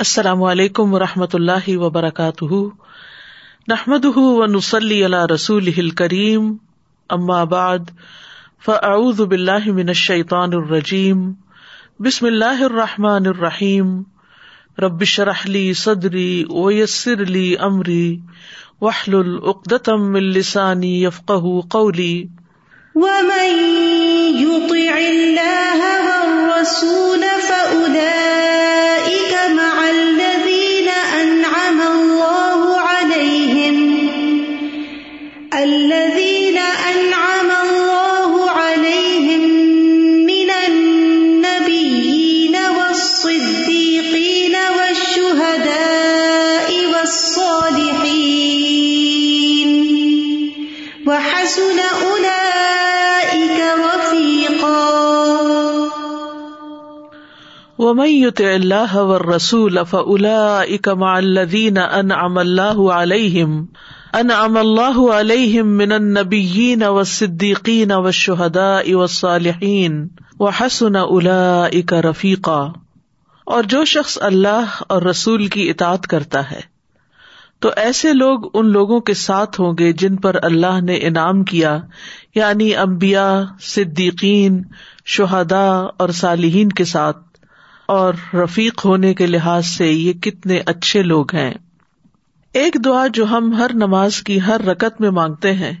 السلام علیکم و رحمۃ اللہ وبرکاتہ۔ نحمد و نسلی اللہ رسول کریم بعد، فاعوذ باللہ من الشیطان الرجیم۔ بسم اللہ الرحمٰن الرحیم۔ ربش رحلی صدری ویسر علی عمری وحل العقدم السانی یفق قولی۔ ومن يطع الله والرسول فأولئك ومن يطع الله والرسول فأولئك مع الذين أنعم الله عليهم انعم اللہ علیہم من النبیین والصدیقین والشہداء والصالحین وحسن اولئک رفیقا اور جو شخص اللہ اور رسول کی اطاعت کرتا ہے، تو ایسے لوگ ان لوگوں کے ساتھ ہوں گے جن پر اللہ نے انعام کیا یعنی امبیا صدیقین شہدا اور صالحین کے ساتھ۔ اور رفیق ہونے کے لحاظ سے یہ کتنے اچھے لوگ ہیں۔ ایک دعا جو ہم ہر نماز کی ہر رکت میں مانگتے ہیں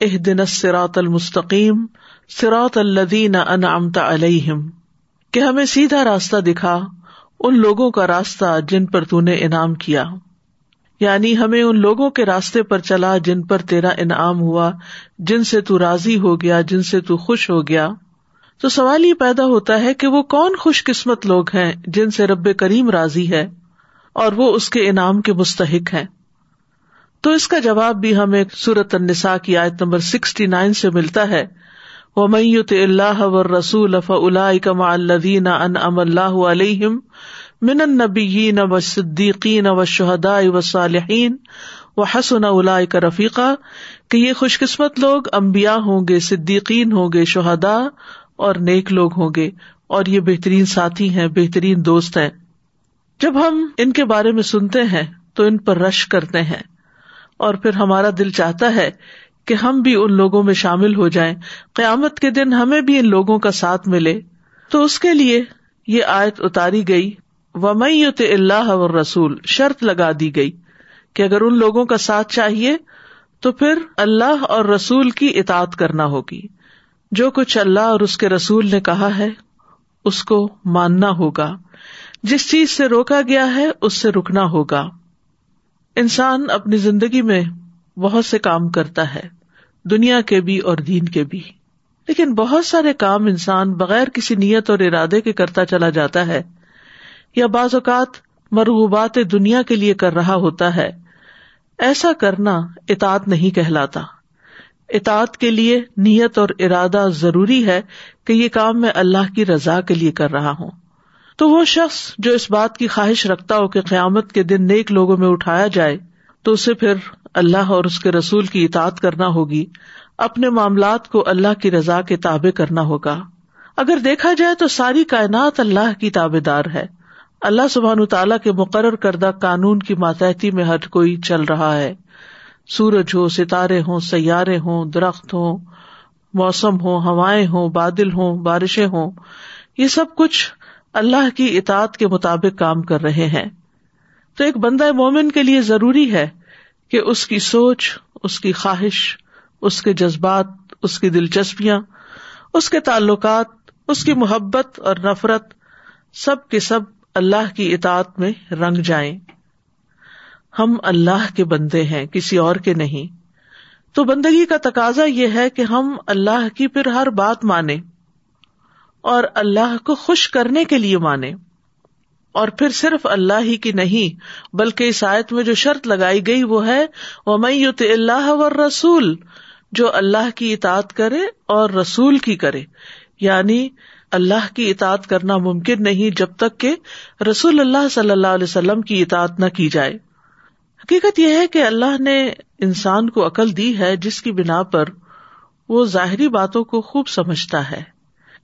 اح دن سراط المستقیم سراط الدین انعامتا علیہم۔ کہ ہمیں سیدھا راستہ دکھا، ان لوگوں کا راستہ جن پر تو نے انعام کیا۔ یعنی ہمیں ان لوگوں کے راستے پر چلا جن پر تیرا انعام ہوا، جن سے تو راضی ہو گیا، جن سے تو خوش ہو گیا۔ تو سوال یہ پیدا ہوتا ہے کہ وہ کون خوش قسمت لوگ ہیں جن سے رب کریم راضی ہے اور وہ اس کے انعام کے مستحق ہیں۔ تو اس کا جواب بھی ہمیں سورت النساء کی آیت نمبر سکسٹی نائن سے ملتا ہے۔ وہ میت اللہ و رسول اف کما الدین ان ام اللہ علیہم من النبیین و صدیقین و شہدا و صالحین و حسن الا کا رفیقہ کہ یہ خوش قسمت لوگ امبیا ہوں گے، صدیقین ہوں گے شہدا اور نیک لوگ ہوں گے اور یہ بہترین ساتھی ہیں، بہترین دوست ہیں۔ جب ہم ان کے بارے میں سنتے ہیں، تو ان پر رش کرتے ہیں۔ اور پھر ہمارا دل چاہتا ہے کہ ہم بھی ان لوگوں میں شامل ہو جائیں۔ قیامت کے دن ہمیں بھی ان لوگوں کا ساتھ ملے۔ تو اس کے لیے یہ آیت اتاری گئی ومت اللہ اور رسول شرط لگا دی گئی کہ اگر ان لوگوں کا ساتھ چاہیے، تو پھر اللہ اور رسول کی اطاعت کرنا ہوگی۔ جو کچھ اللہ اور اس کے رسول نے کہا ہے، اس کو ماننا ہوگا۔ جس چیز سے روکا گیا ہے، اس سے رکنا ہوگا۔ انسان اپنی زندگی میں بہت سے کام کرتا ہے، دنیا کے بھی اور دین کے بھی۔ لیکن بہت سارے کام انسان بغیر کسی نیت اور ارادے کے کرتا چلا جاتا ہے۔ یا بعض اوقات مرغوبات دنیا کے لیے کر رہا ہوتا ہے۔ ایسا کرنا اطاعت نہیں کہلاتا۔ اطاعت کے لیے نیت اور ارادہ ضروری ہے کہ یہ کام میں اللہ کی رضا کے لیے کر رہا ہوں۔ تو وہ شخص جو اس بات کی خواہش رکھتا ہو کہ قیامت کے دن نیک لوگوں میں اٹھایا جائے، تو اسے پھر اللہ اور اس کے رسول کی اطاعت کرنا ہوگی۔ اپنے معاملات کو اللہ کی رضا کے تابے کرنا ہوگا۔ اگر دیکھا جائے تو ساری کائنات اللہ کی تابے دار ہے۔ اللہ سبحان تعالیٰ کے مقرر کردہ قانون کی ماتحتی میں ہر کوئی چل رہا ہے۔ سورج ہو ستارے ہوں، سیارے ہوں، درخت ہوں، موسم ہو ہوائیں ہوں، بادل ہوں، بارشیں ہوں، یہ سب کچھ اللہ کی اطاعت کے مطابق کام کر رہے ہیں۔ تو ایک بندہ مومن کے لیے ضروری ہے کہ اس کی سوچ، اس کی خواہش، اس کے جذبات، اس کی دلچسپیاں، اس کے تعلقات، اس کی محبت اور نفرت سب کے سب اللہ کی اطاعت میں رنگ جائیں۔ ہم اللہ کے بندے ہیں، کسی اور کے نہیں۔ تو بندگی کا تقاضا یہ ہے کہ ہم اللہ کی پھر ہر بات مانیں اور اللہ کو خوش کرنے کے لیے مانے اور پھر صرف اللہ ہی کی نہیں، بلکہ اس آیت میں جو شرط لگائی گئی وہ ہے وہ میت اللہ و رسول جو اللہ کی اطاعت کرے اور رسول کی کرے۔ یعنی اللہ کی اطاعت کرنا ممکن نہیں جب تک کہ رسول اللہ صلی اللہ علیہ وسلم کی اطاعت نہ کی جائے۔ حقیقت یہ ہے کہ اللہ نے انسان کو عقل دی ہے جس کی بنا پر وہ ظاہری باتوں کو خوب سمجھتا ہے۔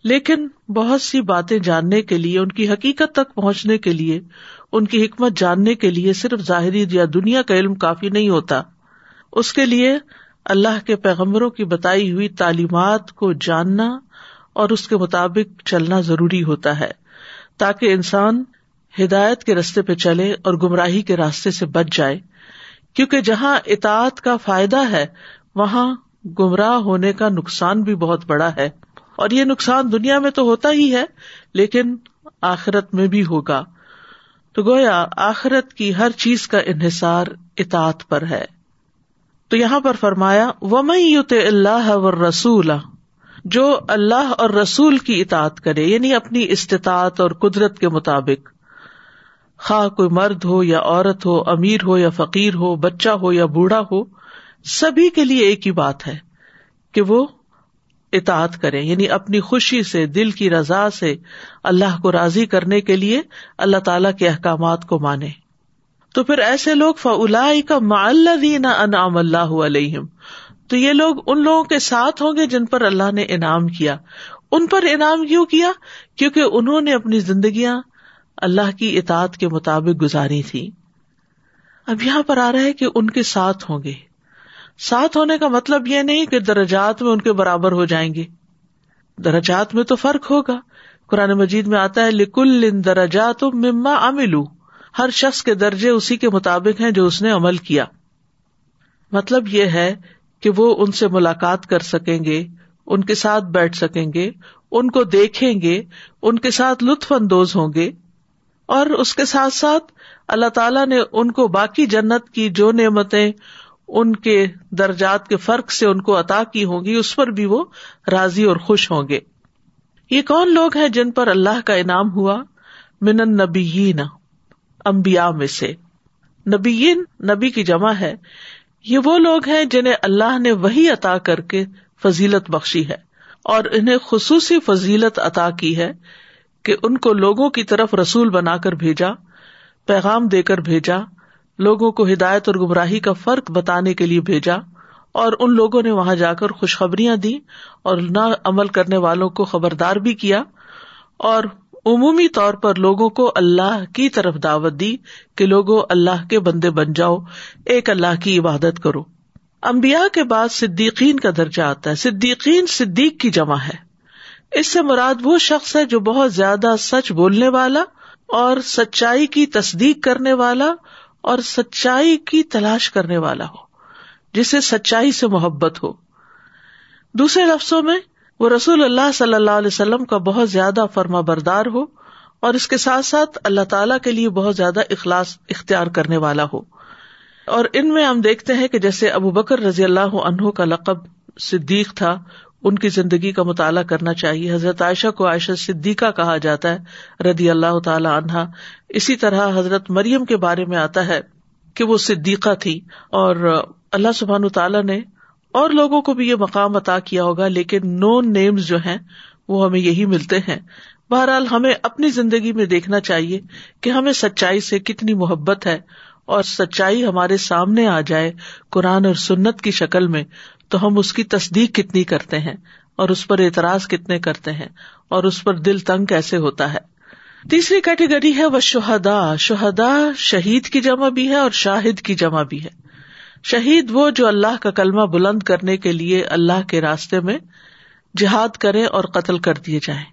لیکن بہت سی باتیں جاننے کے لیے، ان کی حقیقت تک پہنچنے کے لیے، ان کی حکمت جاننے کے لیے صرف ظاہری یا دنیا کا علم کافی نہیں ہوتا۔ اس کے لیے اللہ کے پیغمبروں کی بتائی ہوئی تعلیمات کو جاننا اور اس کے مطابق چلنا ضروری ہوتا ہے، تاکہ انسان ہدایت کے رستے پہ چلے اور گمراہی کے راستے سے بچ جائے۔ کیونکہ جہاں اطاعت کا فائدہ ہے، وہاں گمراہ ہونے کا نقصان بھی بہت بڑا ہے۔ اور یہ نقصان دنیا میں تو ہوتا ہی ہے، لیکن آخرت میں بھی ہوگا۔ تو گویا، آخرت کی ہر چیز کا انحصار اطاعت پر ہے۔ تو یہاں پر فرمایا یوت اللہ و رسول جو اللہ اور رسول کی اطاعت کرے یعنی اپنی استطاعت اور قدرت کے مطابق۔ خواہ کوئی مرد ہو یا عورت ہو، امیر ہو یا فقیر ہو، بچہ ہو یا بوڑھا ہو، سبھی کے لیے ایک ہی بات ہے کہ وہ اطاعت کرے یعنی اپنی خوشی سے، دل کی رضا سے اللہ کو راضی کرنے کے لیے اللہ تعالی کے احکامات کو مانے تو پھر ایسے لوگ فلا کا معلین انعام اللہ علیہم تو یہ لوگ ان لوگوں کے ساتھ ہوں گے جن پر اللہ نے انعام کیا۔ ان پر انعام کیوں کیا؟ کیونکہ انہوں نے اپنی زندگیاں اللہ کی اطاعت کے مطابق گزاری تھی۔ اب یہاں پر آ رہا ہے کہ ان کے ساتھ ہوں گے۔ ساتھ ہونے کا مطلب یہ نہیں کہ درجات میں ان کے برابر ہو جائیں گے۔ درجات میں تو فرق ہوگا۔ قرآن مجید میں آتا ہے، لکل ان درجات مما املو ہر شخص کے درجے اسی کے مطابق ہیں جو اس نے عمل کیا۔ مطلب یہ ہے کہ وہ ان سے ملاقات کر سکیں گے، ان کے ساتھ بیٹھ سکیں گے، ان کو دیکھیں گے، ان کے ساتھ لطف اندوز ہوں گے۔ اور اس کے ساتھ ساتھ اللہ تعالیٰ نے ان کو باقی جنت کی جو نعمتیں ان کے درجات کے فرق سے ان کو عطا کی ہوں گی، اس پر بھی وہ راضی اور خوش ہوں گے۔ یہ کون لوگ ہیں جن پر اللہ کا انعام ہوا؟ من نبی امبیا میں سے۔ نبیین، نبی کی جمع ہے۔ یہ وہ لوگ ہیں جنہیں اللہ نے وہی عطا کر کے فضیلت بخشی ہے اور انہیں خصوصی فضیلت عطا کی ہے۔ کہ ان کو لوگوں کی طرف رسول بنا کر بھیجا، پیغام دے کر بھیجا، لوگوں کو ہدایت اور گمراہی کا فرق بتانے کے لیے بھیجا، اور ان لوگوں نے وہاں جا کر خوشخبریاں دی اور نہ عمل کرنے والوں کو خبردار بھی کیا، اور عمومی طور پر لوگوں کو اللہ کی طرف دعوت دی کہ لوگوں اللہ کے بندے بن جاؤ، ایک اللہ کی عبادت کرو۔ امبیا کے بعد صدیقین کا درجہ آتا ہے، صدیقین صدیق کی جمع ہے۔ اس سے مراد وہ شخص ہے جو بہت زیادہ سچ بولنے والا اور سچائی کی تصدیق کرنے والا اور سچائی کی تلاش کرنے والا ہو، جسے سچائی سے محبت ہو۔ دوسرے لفظوں میں، وہ رسول اللہ صلی اللہ علیہ وسلم کا بہت زیادہ فرما بردار ہو اور اس کے ساتھ ساتھ اللہ تعالی کے لیے بہت زیادہ اخلاص اختیار کرنے والا ہو۔ اور ان میں ہم دیکھتے ہیں کہ جیسے ابو بکر رضی اللہ عنہ کا لقب صدیق تھا ان کی زندگی کا مطالعہ کرنا چاہیے۔ حضرت عائشہ کو عائشہ صدیقہ کہا جاتا ہے ردی اللہ تعالی عنہا۔ اسی طرح حضرت مریم کے بارے میں آتا ہے کہ وہ صدیقہ تھی اور اللہ سبحان تعالیٰ نے اور لوگوں کو بھی یہ مقام عطا کیا ہوگا، لیکن نون نیمز جو ہیں وہ ہمیں یہی ملتے ہیں۔ بہرحال ہمیں اپنی زندگی میں دیکھنا چاہیے کہ ہمیں سچائی سے کتنی محبت ہے اور سچائی ہمارے سامنے آ جائے قرآن اور سنت کی شکل میں۔ تو ہم اس کی تصدیق کتنی کرتے ہیں اور اس پر اعتراض کتنے کرتے ہیں اور اس پر دل تنگ کیسے ہوتا ہے۔ تیسری کیٹیگری ہے وہ شہدا شہدا شہید کی جمع بھی ہے اور شاہد کی جمع بھی ہے۔ شہید وہ جو اللہ کا کلمہ بلند کرنے کے لیے اللہ کے راستے میں جہاد کرے اور قتل کر دیے جائیں۔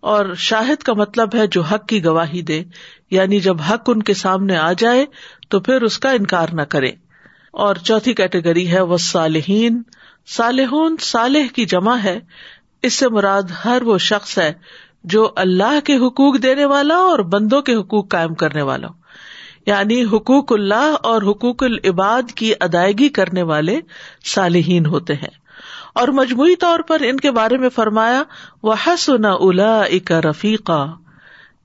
اور شاہد کا مطلب ہے جو حق کی گواہی دے یعنی جب حق ان کے سامنے آ جائے تو پھر اس کا انکار نہ کرے۔ اور چوتھی کیٹیگری ہے وہ صالحین صالحون صالح کی جمع ہے، اس سے مراد ہر وہ شخص ہے جو اللہ کے حقوق دینے والا اور بندوں کے حقوق قائم کرنے والا۔ یعنی حقوق اللہ اور حقوق العباد کی ادائیگی کرنے والے صالحین ہوتے ہیں۔ اور مجموعی طور پر ان کے بارے میں فرمایا وہ حسن الا اک رفیقہ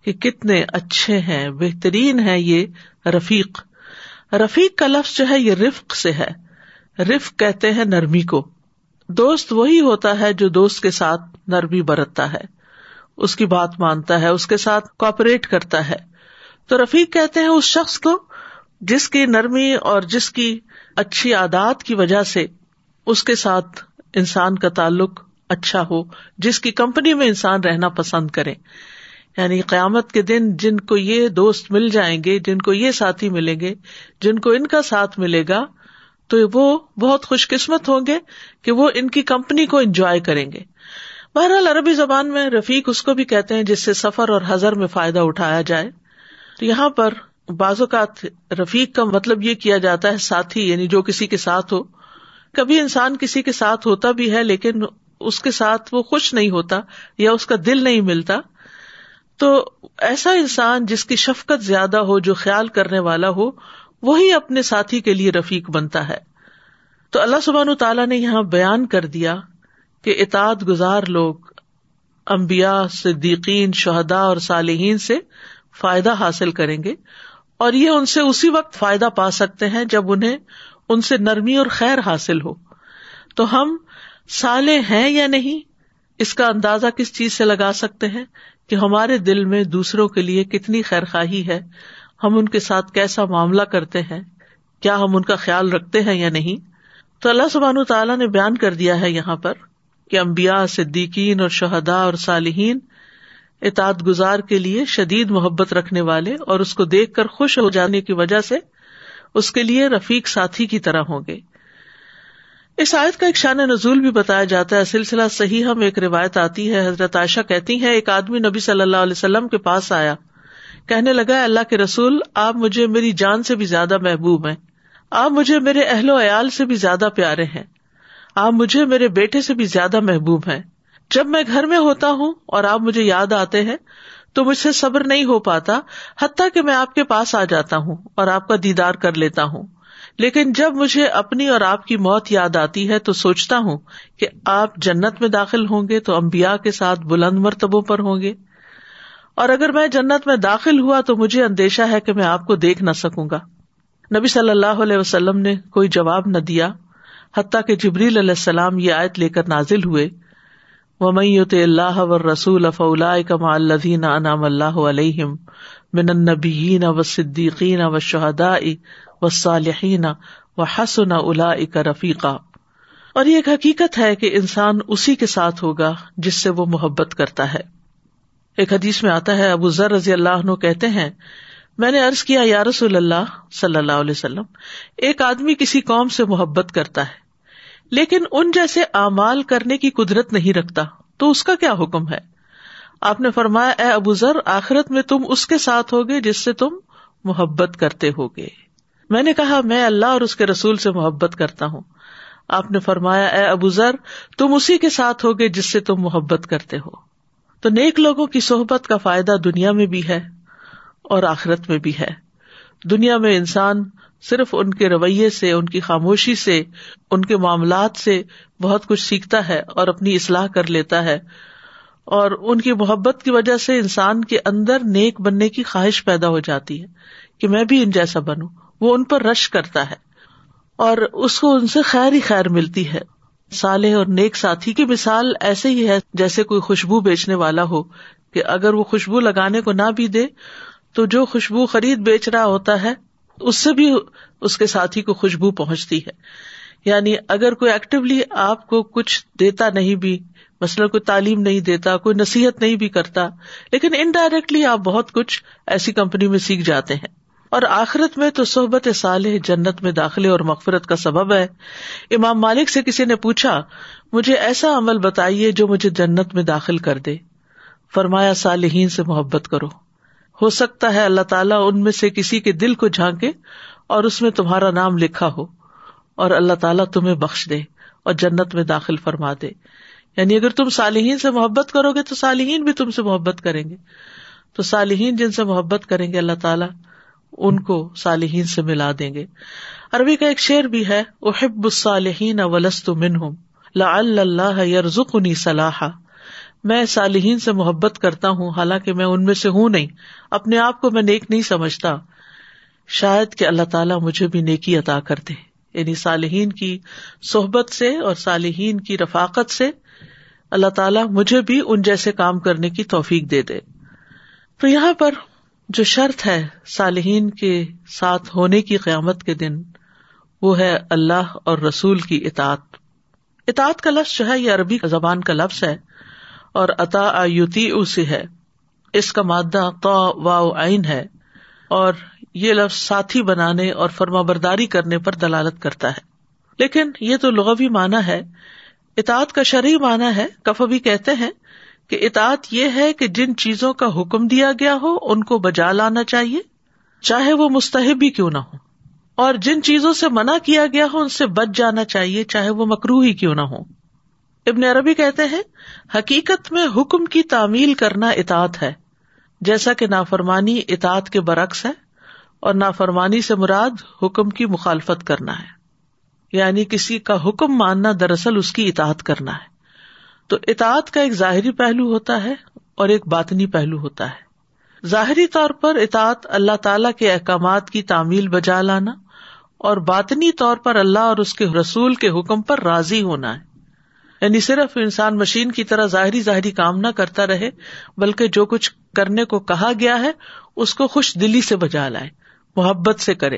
کہ کتنے اچھے ہیں، بہترین ہے یہ رفیق۔ رفیق کا لفظ جو ہے، یہ رفق سے ہے۔ رف کہتے ہیں نرمی کو۔ دوست وہی ہوتا ہے جو دوست کے ساتھ نرمی برتتا ہے۔ اس کی بات مانتا ہے، اس کے ساتھ کوپریٹ کرتا ہے۔ تو رفیق کہتے ہیں اس شخص کو جس کی نرمی اور جس کی اچھی عادات کی وجہ سے اس کے ساتھ انسان کا تعلق اچھا ہو، جس کی کمپنی میں انسان رہنا پسند کرے۔ یعنی قیامت کے دن جن کو یہ دوست مل جائیں گے، جن کو یہ ساتھی ملیں گے، جن کو ان کا ساتھ ملے گا تو وہ بہت خوش قسمت ہوں گے کہ وہ ان کی کمپنی کو انجوائے کریں گے۔ بہرحال عربی زبان میں رفیق اس کو بھی کہتے ہیں جس سے سفر اور حضر میں فائدہ اٹھایا جائے۔ تو یہاں پر بعض اوقات رفیق کا مطلب یہ کیا جاتا ہے ساتھی یعنی جو کسی کے ساتھ ہو۔ کبھی انسان کسی کے ساتھ ہوتا بھی ہے لیکن اس کے ساتھ وہ خوش نہیں ہوتا یا اس کا دل نہیں ملتا۔ تو ایسا انسان جس کی شفقت زیادہ ہو، جو خیال کرنے والا ہو وہی اپنے ساتھی کے لیے رفیق بنتا ہے۔ تو اللہ سبحان تعالیٰ نے یہاں بیان کر دیا کہ اطاعت گزار لوگ امبیا صدیقین شہدا اور صالحین سے فائدہ حاصل کریں گے اور یہ ان سے اسی وقت فائدہ پا سکتے ہیں جب انہیں ان سے نرمی اور خیر حاصل ہو۔ تو ہم سالے ہیں یا نہیں؟ اس کا اندازہ کس چیز سے لگا سکتے ہیں کہ ہمارے دل میں دوسروں کے لیے کتنی خیر خواہی ہے؟ ہم ان کے ساتھ کیسا معاملہ کرتے ہیں؟ کیا ہم ان کا خیال رکھتے ہیں یا نہیں؟ تو اللہ سبحان تعالیٰ نے بیان کر دیا ہے یہاں پر کہ امبیا صدیقین اور شہدا اور صالحین اطاعت گزار کے لیے شدید محبت رکھنے والے اور اس کو دیکھ کر خوش ہو جانے کی وجہ سے اس کے لیے رفیق ساتھی کی طرح ہوں گے۔ اس آیت کا ایک شان نزول بھی بتایا جاتا ہے۔ سلسلہ صحیح ہم ایک روایت آتی ہے۔ حضرت عائشہ کہتی ہے ایک آدمی نبی صلی اللہ علیہ وسلم کے پاس آیا۔ کہنے لگا اللہ کے رسول، آپ مجھے میری جان سے بھی زیادہ محبوب ہیں. آپ مجھے میرے اہل و عیال سے بھی زیادہ پیارے ہیں. آپ مجھے میرے بیٹے سے بھی زیادہ محبوب ہیں. جب میں گھر میں ہوتا ہوں اور آپ مجھے یاد آتے ہیں، تو مجھ سے صبر نہیں ہو پاتا، حتیٰ کہ میں آپ کے پاس آ جاتا ہوں اور آپ کا دیدار کر لیتا ہوں. لیکن جب مجھے اپنی اور آپ کی موت یاد آتی ہے، تو سوچتا ہوں کہ آپ جنت میں داخل ہوں گے، تو امبیا کے ساتھ بلند مرتبوں پر ہوں گے. اور اگر میں جنت میں داخل ہوا تو مجھے اندیشہ ہے کہ میں آپ کو دیکھ نہ سکوں گا۔ نبی صلی اللہ علیہ وسلم نے کوئی جواب نہ دیا، حتیٰ کہ جبریل علیہ السلام یہ آیت لے کر نازل ہوئے۔ و میت اللہ و رسول اف کما الدین انعام اللہ علیہم من النبیین و صدیقین و شہدا و صالحین و حسن الا رفیقہ اور یہ ایک حقیقت ہے کہ انسان اسی کے ساتھ ہوگا جس سے وہ محبت کرتا ہے۔ ایک حدیث میں آتا ہے، ابو ذر رضی اللہ عنہ کہتے ہیں، میں نے ارض کیا، یا رسول اللہ صلی اللہ علیہ وسلم، ایک آدمی کسی قوم سے محبت کرتا ہے، لیکن ان جیسے اعمال کرنے کی قدرت نہیں رکھتا، تو اس کا کیا حکم ہے؟ آپ نے فرمایا، اے ابو ذر، آخرت میں تم اس کے ساتھ ہوگے جس سے تم محبت کرتے ہوگے۔ میں نے کہا، میں اللہ اور اس کے رسول سے محبت کرتا ہوں۔ آپ نے فرمایا، اے ابو ذر، تم اسی کے ساتھ ہوگے جس سے تم محبت کرتے ہو۔ تو نیک لوگوں کی صحبت کا فائدہ دنیا میں بھی ہے اور آخرت میں بھی ہے۔ دنیا میں انسان صرف ان کے رویے سے، ان کی خاموشی سے، ان کے معاملات سے بہت کچھ سیکھتا ہے اور اپنی اصلاح کر لیتا ہے۔ اور ان کی محبت کی وجہ سے انسان کے اندر نیک بننے کی خواہش پیدا ہو جاتی ہے کہ میں بھی ان جیسا بنوں۔ وہ ان پر رش کرتا ہے اور اس کو ان سے خیر ہی خیر ملتی ہے۔ سالے اور نیک ساتھی کی مثال ایسے ہی ہے جیسے کوئی خوشبو بیچنے والا ہو کہ اگر وہ خوشبو لگانے کو نہ بھی دے تو جو خوشبو خرید بیچ رہا ہوتا ہے، اس سے بھی اس کے ساتھی کو خوشبو پہنچتی ہے۔ یعنی اگر کوئی ایکٹیولی آپ کو کچھ دیتا نہیں بھی، مثلاً کوئی تعلیم نہیں دیتا، کوئی نصیحت نہیں بھی کرتا، لیکن انڈائریکٹلی آپ بہت کچھ ایسی کمپنی میں سیکھ جاتے ہیں۔ اور آخرت میں تو صحبت صالح جنت میں داخلے اور مغفرت کا سبب ہے۔ امام مالک سے کسی نے پوچھا، مجھے ایسا عمل بتائیے جو مجھے جنت میں داخل کر دے۔ فرمایا، صالحین سے محبت کرو۔ ہو سکتا ہے اللہ تعالیٰ ان میں سے کسی کے دل کو جھانکے اور اس میں تمہارا نام لکھا ہو اور اللہ تعالیٰ تمہیں بخش دے اور جنت میں داخل فرما دے۔ یعنی اگر تم صالحین سے محبت کرو گے تو صالحین بھی تم سے محبت کریں گے۔ تو صالحین جن سے محبت کریں گے، اللہ تعالیٰ ان کو صالحین سے ملا دیں گے۔ عربی کا ایک شعر بھی ہے، احب الصالحین ولست منہم، لعل اللہ یرزقنی صلاحا۔ میں صالحین سے محبت کرتا ہوں، حالانکہ میں ان میں سے ہوں نہیں، اپنے آپ کو میں نیک نہیں سمجھتا۔ شاید کہ اللہ تعالیٰ مجھے بھی نیکی عطا کر دے۔ یعنی صالحین کی صحبت سے اور صالحین کی رفاقت سے اللہ تعالیٰ مجھے بھی ان جیسے کام کرنے کی توفیق دے دے۔ تو یہاں پر جو شرط ہے صالحین کے ساتھ ہونے کی قیامت کے دن، وہ ہے اللہ اور رسول کی اطاعت۔ اطاعت کا لفظ جو ہے، یہ عربی زبان کا لفظ ہے اور اتا یوتی سے ہے۔ اس کا مادہ تو عین ہے اور یہ لفظ ساتھی بنانے اور فرما برداری کرنے پر دلالت کرتا ہے۔ لیکن یہ تو لغوی معنی ہے۔ اطاعت کا شرعی معنی ہے کف بھی کہتے ہیں کہ اطاعت یہ ہے کہ جن چیزوں کا حکم دیا گیا ہو، ان کو بجا لانا چاہیے، چاہے وہ مستحب ہی کیوں نہ ہو اور جن چیزوں سے منع کیا گیا ہو، ان سے بچ جانا چاہیے، چاہے وہ مکرو ہی کیوں نہ ہو ابن عربی کہتے ہیں، حقیقت میں حکم کی تعمیل کرنا اطاعت ہے۔ جیسا کہ نافرمانی اطاعت کے برعکس ہے، اور نافرمانی سے مراد حکم کی مخالفت کرنا ہے۔ یعنی کسی کا حکم ماننا دراصل اس کی اطاعت کرنا ہے۔ تو اطاعت کا ایک ظاہری پہلو ہوتا ہے اور ایک باطنی پہلو ہوتا ہے۔ ظاہری طور پر اطاعت اللہ تعالی کے احکامات کی تعمیل بجا لانا اور باطنی طور پر اللہ اور اس کے رسول کے حکم پر راضی ہونا ہے۔ یعنی صرف انسان مشین کی طرح ظاہری ظاہری کام نہ کرتا رہے، بلکہ جو کچھ کرنے کو کہا گیا ہے، اس کو خوش دلی سے بجا لائے، محبت سے کرے۔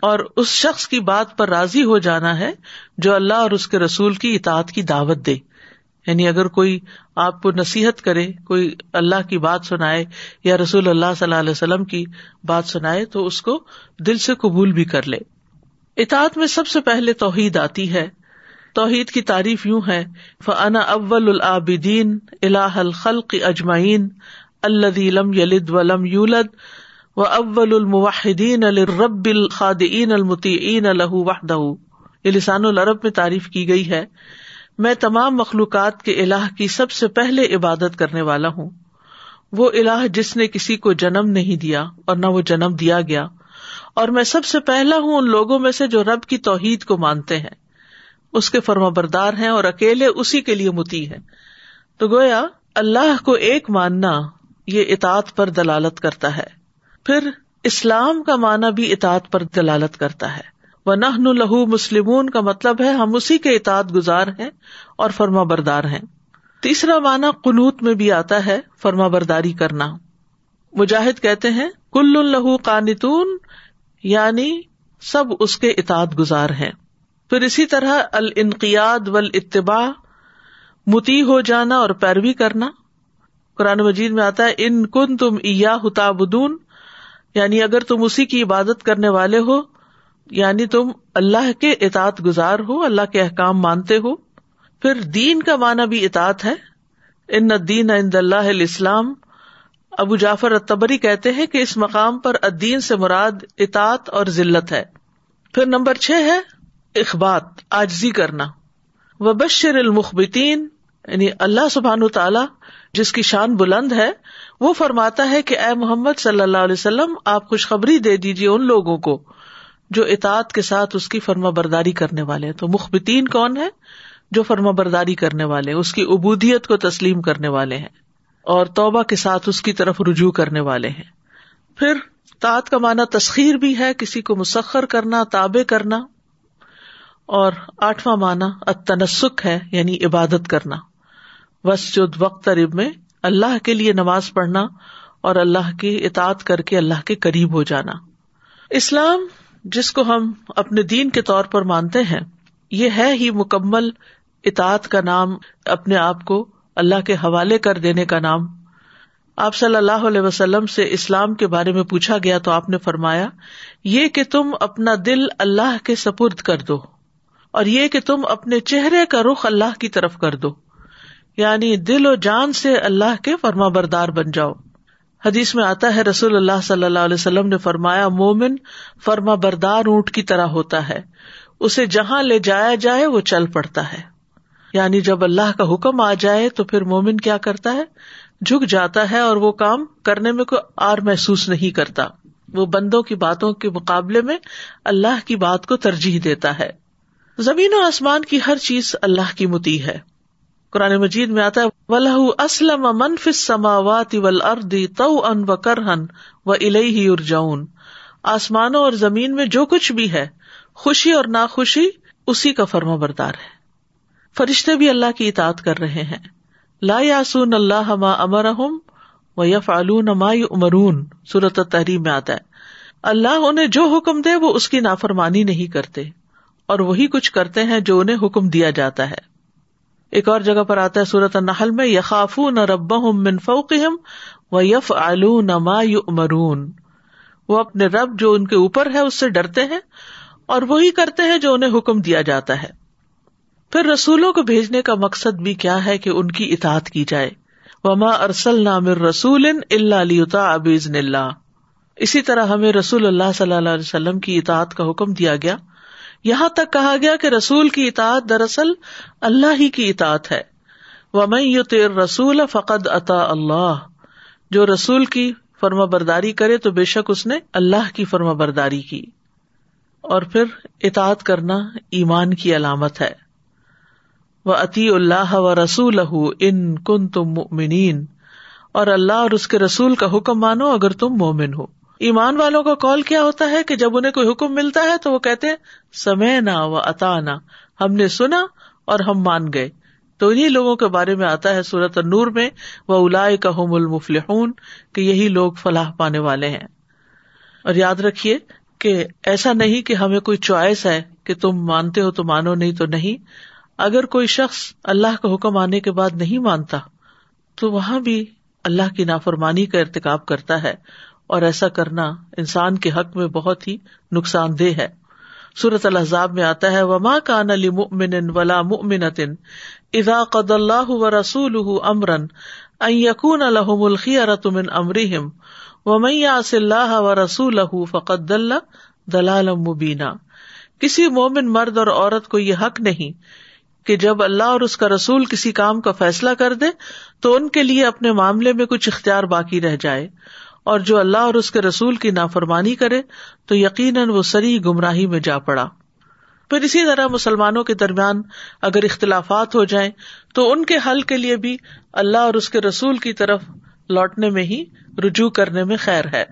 اور اس شخص کی بات پر راضی ہو جانا ہے جو اللہ اور اس کے رسول کی اطاعت کی دعوت دے۔ یعنی اگر کوئی آپ کو نصیحت کرے، کوئی اللہ کی بات سنائے یا رسول اللہ صلی اللہ علیہ وسلم کی بات سنائے تو اس کو دل سے قبول بھی کر لے۔ اطاعت میں سب سے پہلے توحید آتی ہے۔ توحید کی تعریف یوں ہے فنا اول العابدین الہ الخلق اجمعین اللہ لم یلد ولم یولد و اول الموحدین الرب الخادین المتعین الہ وحدہ یہ لسان العرب میں تعریف کی گئی ہے۔ میں تمام مخلوقات کے الہ کی سب سے پہلے عبادت کرنے والا ہوں۔ وہ الہ جس نے کسی کو جنم نہیں دیا اور نہ وہ جنم دیا گیا۔ اور میں سب سے پہلا ہوں ان لوگوں میں سے جو رب کی توحید کو مانتے ہیں۔ اس کے فرما بردار ہیں اور اکیلے اسی کے لیے متی ہے تو گویا اللہ کو ایک ماننا یہ اطاعت پر دلالت کرتا ہے۔ پھر اسلام کا معنی بھی اطاعت پر دلالت کرتا ہے۔ وہ نہ لہو مسلم کا مطلب ہے ہم اسی کے اطاعت گزار ہیں اور فرما بردار ہیں۔ تیسرا معنی قنوت میں بھی آتا ہے فرما برداری کرنا۔ مجاہد کہتے ہیں، کل الہو قانتون یعنی سب اس کے اطاعت گزار ہیں۔ پھر اسی طرح الانقیاد و اتباع متی ہو جانا اور پیروی کرنا۔ قرآن مجید میں آتا ہے، ان کن تم ایا بدون یعنی اگر تم اسی کی عبادت کرنے والے ہو یعنی تم اللہ کے اطاط گزار ہو، اللہ کے احکام مانتے ہو۔ پھر دین کا معنی بھی اطاط ہے۔ ان دین عند اللہ اسلام ابو جعفر اتبری کہتے ہیں کہ اس مقام پر ادین سے مراد اطاط اور ذلت ہے۔ پھر نمبر چھ ہے اخبات آجزی کرنا۔ وبشر المخبتین یعنی اللہ سبحان تعالی جس کی شان بلند ہے، وہ فرماتا ہے کہ اے محمد صلی اللہ علیہ وسلم، آپ خوشخبری دے دیجیے ان لوگوں کو۔ جو اطاعت کے ساتھ اس کی فرما برداری کرنے والے تو مخبتین کون ہے جو فرما برداری کرنے والے، اس کی ابودیت کو تسلیم کرنے والے ہیں اور توبہ کے ساتھ اس کی طرف رجوع کرنے والے ہیں۔ پھر تاط کا معنی تسخیر بھی ہے، کسی کو مسخر کرنا تابے کرنا۔ اور آٹھواں معنی تنسک ہے یعنی عبادت کرنا۔ وسجد وقت ارب میں اللہ کے لیے نماز پڑھنا اور اللہ کی اطاعت کر کے اللہ کے قریب ہو جانا۔ اسلام جس کو ہم اپنے دین کے طور پر مانتے ہیں، یہ ہے ہی مکمل اطاعت کا نام اپنے آپ کو اللہ کے حوالے کر دینے کا نام۔ آپ صلی اللہ علیہ وسلم سے اسلام کے بارے میں پوچھا گیا تو آپ نے فرمایا، یہ کہ تم اپنا دل اللہ کے سپرد کر دو اور یہ کہ تم اپنے چہرے کا رخ اللہ کی طرف کر دو یعنی دل و جان سے اللہ کے فرما بردار بن جاؤ۔ حدیث میں آتا ہے، رسول اللہ صلی اللہ علیہ وسلم نے فرمایا، مومن فرما بردار اونٹ کی طرح ہوتا ہے۔ اسے جہاں لے جایا جائے، وہ چل پڑتا ہے۔ یعنی جب اللہ کا حکم آ جائے، تو پھر مومن کیا کرتا ہے؟ جھک جاتا ہے اور وہ کام کرنے میں کوئی آر محسوس نہیں کرتا۔ وہ بندوں کی باتوں کے مقابلے میں اللہ کی بات کو ترجیح دیتا ہے۔ زمین و آسمان کی ہر چیز اللہ کی متی ہے۔ قرآن مجید میں آتا ہے ولہ اسلم منف سماوات ول اردی تو ان و کرہن و الہی ارجاؤن آسمانوں اور زمین میں جو کچھ بھی ہے، خوشی اور ناخوشی اسی کا فرما بردار ہے۔ فرشتے بھی اللہ کی اطاعت کر رہے ہیں۔ لا یاسون اللہ ما امر و یف علون ما امرون صورت تحریم میں آتا ہے۔ اللہ انہیں جو حکم دے، وہ اس کی نافرمانی نہیں کرتے۔ اور وہی کچھ کرتے ہیں جو انہیں حکم دیا جاتا ہے۔ ایک اور جگہ پر آتا ہے سورت النحل میں یخاف نہ رب من فوقہم و یف ما یؤمرون۔ وہ اپنے رب جو ان کے اوپر ہے، اس سے ڈرتے ہیں اور وہی کرتے ہیں جو انہیں حکم دیا جاتا ہے۔ پھر رسولوں کو بھیجنے کا مقصد بھی کیا ہے کہ ان کی اطاعت کی جائے۔ وما ارسل نامر رسول اللہ ابیز اللہ۔ اسی طرح ہمیں رسول اللہ صلی اللہ علیہ وسلم کی اطاعت کا حکم دیا گیا۔ یہاں تک کہا گیا کہ رسول کی اطاعت دراصل اللہ ہی کی اطاعت ہے۔ وہ میں رسول فقد عطا اللہ جو رسول کی فرما برداری کرے تو بے شک اس نے اللہ کی فرما برداری کی۔ اور پھر اطاعت کرنا ایمان کی علامت ہے۔ وہ عطی اللہ و رسول ان کن تم مومنین اور اللہ اور اس کے رسول کا حکم مانو اگر تم مومن ہو۔ ایمان والوں کا کال کیا ہوتا ہے کہ جب انہیں کوئی حکم ملتا ہے تو وہ کہتے ہیں سمے نہ و اتا نہ ہم نے سنا اور ہم مان گئے۔ تو انہیں لوگوں کے بارے میں آتا ہے سورت نور میں وہ الا کا ہوم کہ یہی لوگ فلاح پانے والے ہیں۔ اور یاد رکھیے کہ ایسا نہیں کہ ہمیں کوئی چوائس ہے کہ تم مانتے ہو تو مانو، نہیں تو نہیں۔ اگر کوئی شخص اللہ کا حکم آنے کے بعد نہیں مانتا، تو وہاں بھی اللہ کی نافرمانی کا ارتقاب کرتا ہے۔ اور ایسا کرنا انسان کے حق میں بہت ہی نقصان دہ ہے۔ صورت الحضاب میں آتا ہے، وما کان علی ممن ولا ممنطن اذا قد اللہ و رسول امرن یقون الحم الخی ارتمن امرحم و میاس اللہ و رسول فقد دلال مبینہ کسی مومن مرد اور عورت کو یہ حق نہیں کہ جب اللہ اور اس کا رسول کسی کام کا فیصلہ کر دے تو ان کے لیے اپنے معاملے میں کچھ اختیار باقی رہ جائے۔ اور جو اللہ اور اس کے رسول کی نافرمانی کرے تو یقیناً وہ سری گمراہی میں جا پڑا۔ پھر اسی طرح مسلمانوں کے درمیان اگر اختلافات ہو جائیں تو ان کے حل کے لیے بھی اللہ اور اس کے رسول کی طرف لوٹنے میں ہی رجوع کرنے میں خیر ہے۔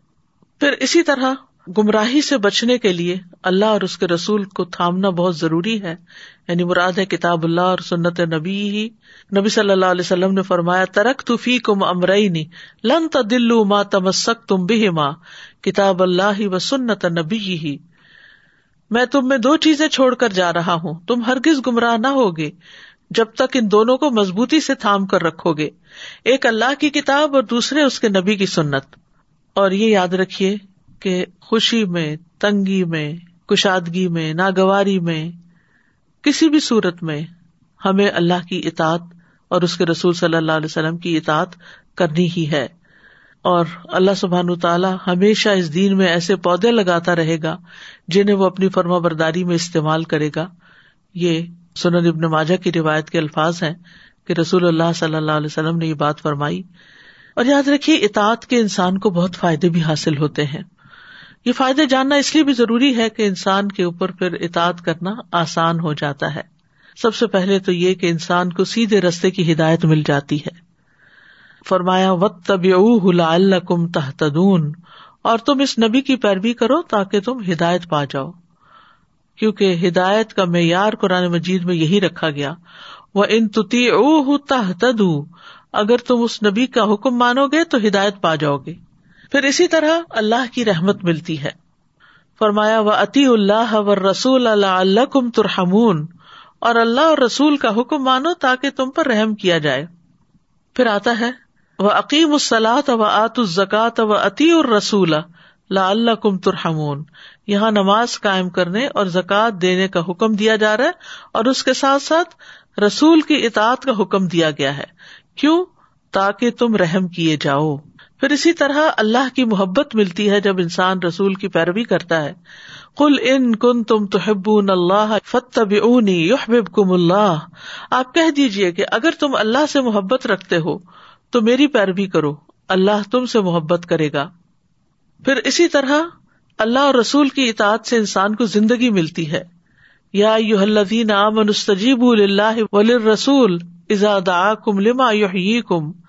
پھر اسی طرح گمراہی سے بچنے کے لیے اللہ اور اس کے رسول کو تھامنا بہت ضروری ہے۔ یعنی مراد ہے کتاب اللہ اور سنت نبی ہی۔ نبی صلی اللہ علیہ وسلم نے فرمایا ترک تو فی کم امرئی لن تلو ماں تمسک تم بھی ماں کتاب اللہ و سنت نبی ہی۔ میں تم میں دو چیزیں چھوڑ کر جا رہا ہوں، تم ہرگز گمراہ نہ ہوگے، جب تک ان دونوں کو مضبوطی سے تھام کر رکھو گے ایک اللہ کی کتاب اور دوسرے اس کے نبی کی سنت۔ اور یہ یاد رکھیے کہ خوشی میں، تنگی میں، کشادگی میں، ناگواری میں، کسی بھی صورت میں ہمیں اللہ کی اطاط اور اس کے رسول صلی اللہ علیہ وسلم کی اطاط کرنی ہی ہے۔ اور اللہ سبحان تعالیٰ ہمیشہ اس دین میں ایسے پودے لگاتا رہے گا جنہیں وہ اپنی فرما برداری میں استعمال کرے گا۔ یہ سنن ابن ماجہ کی روایت کے الفاظ ہیں کہ رسول اللہ صلی اللہ علیہ وسلم نے یہ بات فرمائی۔ اور یاد رکھیے، اطاعت کے انسان کو بہت فائدے بھی حاصل ہوتے ہیں۔ یہ فائدے جاننا اس لیے بھی ضروری ہے کہ انسان کے اوپر پھر اطاعت کرنا آسان ہو جاتا ہے۔ سب سے پہلے تو یہ کہ انسان کو سیدھے رستے کی ہدایت مل جاتی ہے۔ فرمایا وط طب کم تحتدون اور تم اس نبی کی پیروی کرو تاکہ تم ہدایت پا جاؤ۔ کیونکہ ہدایت کا معیار قرآن مجید میں یہی رکھا گیا۔ وہ ان تتی او اگر تم اس نبی کا حکم مانو گے تو ہدایت پا جاؤ گے۔ پھر اسی طرح اللہ کی رحمت ملتی ہے۔ فرمایا و عطی اللہ و رسول اللہ اللہ کم ترحمون۔ اور اللہ اور رسول کا حکم مانو تاکہ تم پر رحم کیا جائے۔ پھر آتا ہے وہ عقیم السلاط و آت الزکات و عطی الرسول لا اللہ کم ترحمون۔ یہاں نماز قائم کرنے اور زکوٰۃ دینے کا حکم دیا جا رہا ہے اور اس کے ساتھ ساتھ رسول کی اطاعت کا حکم دیا گیا ہے۔ کیوں؟ تاکہ تم رحم کیے جاؤ۔ پھر اسی طرح اللہ کی محبت ملتی ہے جب انسان رسول کی پیروی کرتا ہے۔ کل ان کن تم تو اللہ فتب اونی یحب کم اللہ آپ کہہ دیجیے کہ اگر تم اللہ سے محبت رکھتے ہو تو میری پیروی کرو۔ اللہ تم سے محبت کرے گا۔ پھر اسی طرح اللہ اور رسول کی اطاعت سے انسان کو زندگی ملتی ہے۔ یا یو الدین منستجیب اللہ ولی رسول ازاد کم لما یو کم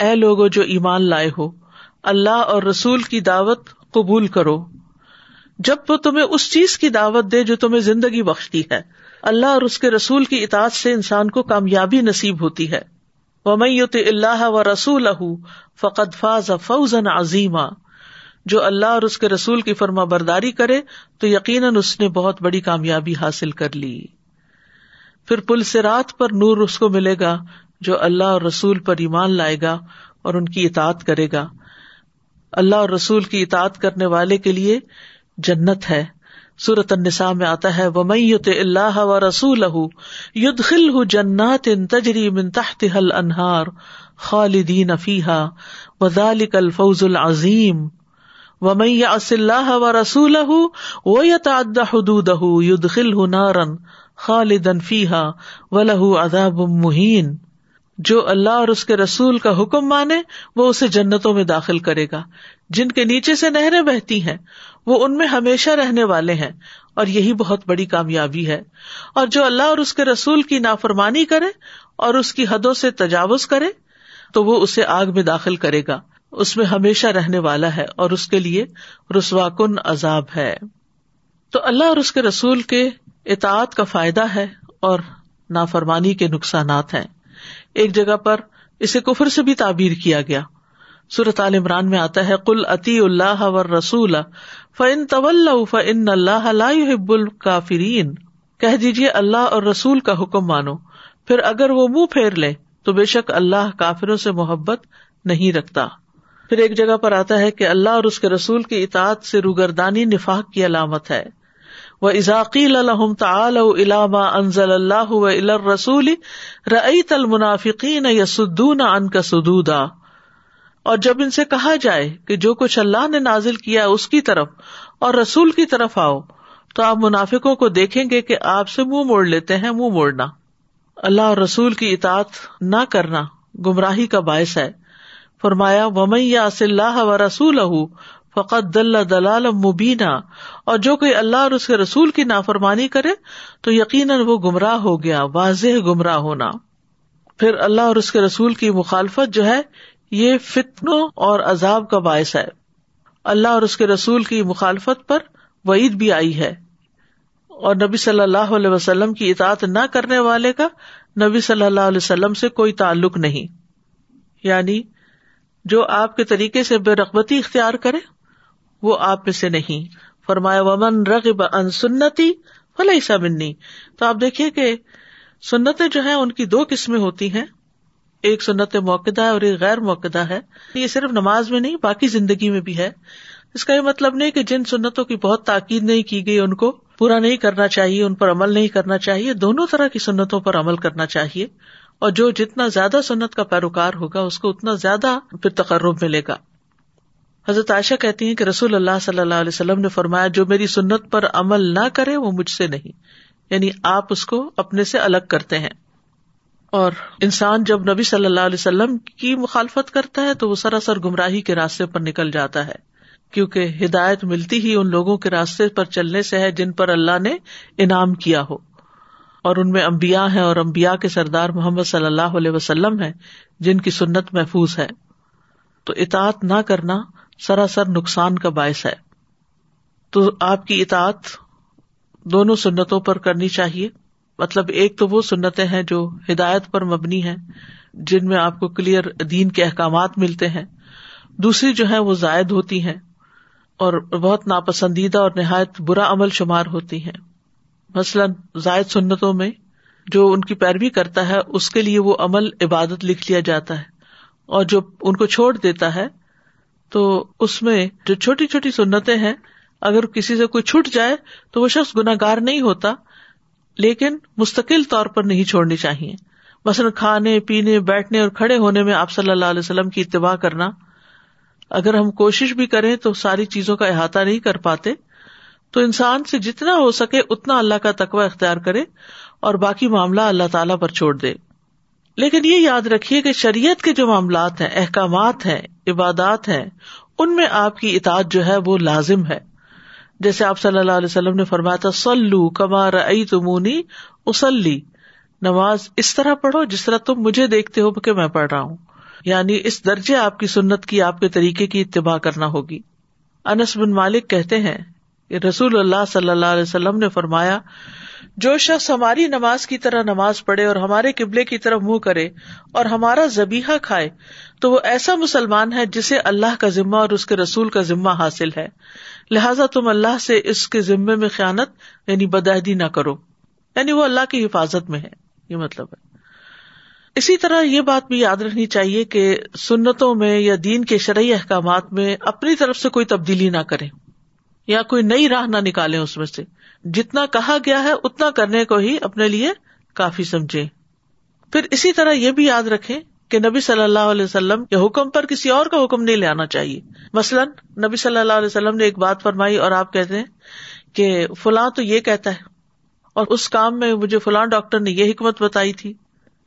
اے لوگو جو ایمان لائے ہو، اللہ اور رسول کی دعوت قبول کرو۔ جب وہ تمہیں اس چیز کی دعوت دے جو تمہیں زندگی بخشتی ہے، اللہ اور اس کے رسول کی اطاعت سے انسان کو کامیابی نصیب ہوتی ہے۔ وہ اللہ و رسول فقط فاض فوزن عظیم جو اللہ اور اس کے رسول کی فرما برداری کرے، تو یقیناً اس نے بہت بڑی کامیابی حاصل کر لی۔ پھر پل سے رات پر نور اس کو ملے گا جو اللہ اور رسول پر ایمان لائے گا اور ان کی اطاعت کرے گا۔ اللہ اور رسول کی اطاعت کرنے والے کے لیے جنت ہے۔ سورت النساء میں آتا ہے وہ میت اللہ و رسول ید خل جنات ان تجری من تحت حل انہار خالدین فیحا وزالک الفوز العظیم و می اص اللہ و رسول و یتعد حدودہ یدخل نارن عذاب مہین جو اللہ اور اس کے رسول کا حکم مانے، وہ اسے جنتوں میں داخل کرے گا۔ جن کے نیچے سے نہریں بہتی ہیں، وہ ان میں ہمیشہ رہنے والے ہیں۔ اور یہی بہت بڑی کامیابی ہے۔ اور جو اللہ اور اس کے رسول کی نافرمانی کرے اور اس کی حدوں سے تجاوز کرے، تو وہ اسے آگ میں داخل کرے گا۔ اس میں ہمیشہ رہنے والا ہے اور اس کے لیے رسوا کن عذاب ہے۔ تو اللہ اور اس کے رسول کے اطاعت کا فائدہ ہے اور نافرمانی کے نقصانات ہیں۔ ایک جگہ پر اسے کفر سے بھی تعبیر کیا گیا۔ صورت عال عمران میں آتا ہے کل عطی اللہ و رسول فن طول فن اللہ حب الکافرین کہہ دیجیے اللہ اور رسول کا حکم مانو۔ پھر اگر وہ منہ پھیر لے، تو بے شک اللہ کافروں سے محبت نہیں رکھتا۔ پھر ایک جگہ پر آتا ہے کہ اللہ اور اس کے رسول کی اطاعت سے روگردانی، نفاق کی علامت ہے۔ وہ ازاقیل الحم تعلامہ انزل اللہ و رسول رعیت المنافقین یسدون ان کا سدودا۔ اور جب ان سے کہا جائے کہ جو کچھ اللہ نے نازل کیا اس کی طرف اور رسول کی طرف آؤ، تو آپ منافقوں کو دیکھیں گے کہ آپ سے منہ موڑ لیتے ہیں، منہ موڑنا۔ اللہ اور رسول کی اطاعت نہ کرنا گمراہی کا باعث ہے۔ فرمایا ومیا اللہ و رسول فقط دل دلال مبینہ، اور جو کوئی اللہ اور اس کے رسول کی نافرمانی کرے تو یقیناً وہ گمراہ ہو گیا، واضح گمراہ ہونا۔ پھر اللہ اور اس کے رسول کی مخالفت جو ہے، یہ فتنوں اور عذاب کا باعث ہے۔ اللہ اور اس کے رسول کی مخالفت پر وعید بھی آئی ہے۔ اور نبی صلی اللہ علیہ وسلم کی اطاعت نہ کرنے والے کا نبی صلی اللہ علیہ وسلم سے کوئی تعلق نہیں۔ یعنی جو آپ کے طریقے سے بے رغبتی اختیار کرے وہ آپ میں سے نہیں۔ فرمایا، ومن رغب ان سنتی فلح سا تو آپ دیکھیے کہ سنتیں جو ہیں، ان کی دو قسمیں ہوتی ہیں۔ ایک سنت موقع ہے اور ایک غیر موقع ہے۔ یہ صرف نماز میں نہیں، باقی زندگی میں بھی ہے۔ اس کا یہ مطلب نہیں کہ جن سنتوں کی بہت تاکید نہیں کی گئی، ان کو پورا نہیں کرنا چاہیے، ان پر عمل نہیں کرنا چاہیے۔ دونوں طرح کی سنتوں پر عمل کرنا چاہیے۔ اور جو جتنا زیادہ سنت کا پیروکار ہوگا، اس کو اتنا زیادہ پھر تقرب ملے گا۔ حضرت عائشہ کہتی ہیں کہ رسول اللہ صلی اللہ علیہ وسلم نے فرمایا، جو میری سنت پر عمل نہ کرے وہ مجھ سے نہیں۔ یعنی آپ اس کو اپنے سے الگ کرتے ہیں۔ اور انسان جب نبی صلی اللہ علیہ وسلم کی مخالفت کرتا ہے تو وہ سراسر گمراہی کے راستے پر نکل جاتا ہے۔ کیونکہ ہدایت ملتی ہی ان لوگوں کے راستے پر چلنے سے ہے جن پر اللہ نے انعام کیا ہو۔ اور ان میں امبیا ہیں اور امبیا کے سردار محمد صلی اللہ علیہ وسلم ہے جن کی سنت محفوظ ہے۔ تو اطاعت نہ کرنا سراسر نقصان کا باعث ہے۔ تو آپ کی اطاعت دونوں سنتوں پر کرنی چاہیے۔ مطلب ایک تو وہ سنتیں ہیں جو ہدایت پر مبنی ہے جن میں آپ کو کلیئر دین کے احکامات ملتے ہیں۔ دوسری جو ہے وہ زائد ہوتی ہیں اور بہت ناپسندیدہ اور نہایت برا عمل شمار ہوتی ہیں۔ مثلاً زائد سنتوں میں جو ان کی پیروی کرتا ہے، اس کے لیے وہ عمل عبادت لکھ لیا جاتا ہے اور جو ان کو چھوڑ دیتا ہے تو اس میں جو چھوٹی چھوٹی سنتیں ہیں، اگر کسی سے کوئی چھٹ جائے تو وہ شخص گناگار نہیں ہوتا، لیکن مستقل طور پر نہیں چھوڑنی چاہیے۔ مثلاً کھانے، پینے، بیٹھنے اور کھڑے ہونے میں آپ صلی اللہ علیہ وسلم کی اتباع کرنا۔ اگر ہم کوشش بھی کریں تو ساری چیزوں کا احاطہ نہیں کر پاتے۔ تو انسان سے جتنا ہو سکے اتنا اللہ کا تقوی اختیار کرے اور باقی معاملہ اللہ تعالی پر چھوڑ دے۔ لیکن یہ یاد رکھیے کہ شریعت کے جو معاملات ہیں، احکامات ہیں، عبادات ہیں، ان میں آپ کی اطاعت جو ہے وہ لازم ہے۔ جیسے آپ صلی اللہ علیہ وسلم نے فرمایا تھا سلو کمار تمونی اسلی نماز اس طرح پڑھو جس طرح تم مجھے دیکھتے ہو کہ میں پڑھ رہا ہوں۔ یعنی اس درجے آپ کی سنت کی، آپ کے طریقے کی اتباع کرنا ہوگی۔ انس بن مالک کہتے ہیں کہ رسول اللہ صلی اللہ علیہ وسلم نے فرمایا جو شخص ہماری نماز کی طرح نماز پڑھے اور ہمارے قبلے کی طرف منہ کرے اور ہمارا زبیحہ کھائے، تو وہ ایسا مسلمان ہے جسے اللہ کا ذمہ اور اس کے رسول کا ذمہ حاصل ہے۔ لہٰذا تم اللہ سے اس کے ذمے میں خیانت یعنی بدہدی نہ کرو۔ یعنی وہ اللہ کی حفاظت میں ہے۔ یہ مطلب ہے۔ اسی طرح یہ بات بھی یاد رکھنی چاہیے کہ سنتوں میں یا دین کے شرعی احکامات میں اپنی طرف سے کوئی تبدیلی نہ کرے یا کوئی نئی راہ نہ نکالے اس میں سے۔ جتنا کہا گیا ہے، اتنا کرنے کو ہی اپنے لیے کافی سمجھے۔ پھر اسی طرح یہ بھی یاد رکھے کہ نبی صلی اللہ علیہ وسلم کے حکم پر کسی اور کا حکم نہیں لے آنا چاہیے۔ مثلاً نبی صلی اللہ علیہ وسلم نے ایک بات فرمائی اور آپ کہتے ہیں کہ فلاں تو یہ کہتا ہے اور اس کام میں مجھے فلاں ڈاکٹر نے یہ حکمت بتائی تھی۔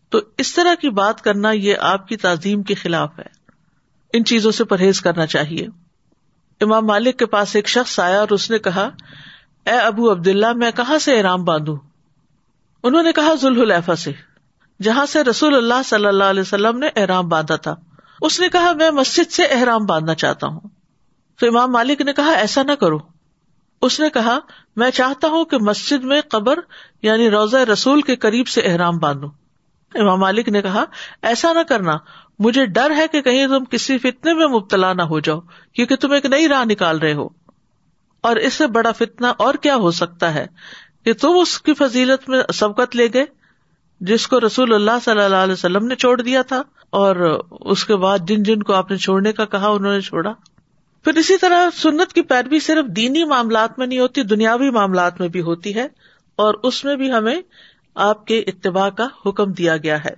تو اس طرح کی بات کرنا یہ آپ کی تعظیم کے خلاف ہے۔ ان چیزوں سے پرہیز کرنا چاہیے۔ امام مالک کے پاس ایک شخص آیا اور اس نے کہا، اے ابو عبد اللہ میں کہاں سے احرام باندھوں انہوں نے کہا، ذوالحلیفہ سے، جہاں سے رسول اللہ صلی اللہ علیہ وسلم نے احرام باندھا تھا۔ اس نے کہا، میں مسجد سے احرام باندھنا چاہتا ہوں۔ تو امام مالک نے کہا، ایسا نہ کرو۔ اس نے کہا، میں چاہتا ہوں کہ مسجد میں قبر یعنی روزہ رسول کے قریب سے احرام باندھو امام مالک نے کہا، ایسا نہ کرنا، مجھے ڈر ہے کہ کہیں تم کسی فتنے میں مبتلا نہ ہو جاؤ، کیونکہ تم ایک نئی راہ نکال رہے ہو۔ اور اس سے بڑا فتنا اور کیا ہو سکتا ہے کہ تم اس کی فضیلت میں سبقت لے گئے، جس کو رسول اللہ صلی اللہ علیہ وسلم نے چھوڑ دیا تھا، اور اس کے بعد جن جن کو آپ نے چھوڑنے کا کہا، انہوں نے چھوڑا۔ پھر اسی طرح سنت کی پیروی صرف دینی معاملات میں نہیں ہوتی، دنیاوی معاملات میں بھی ہوتی ہے، اور اس میں بھی ہمیں آپ کے اتباع کا حکم دیا گیا ہے۔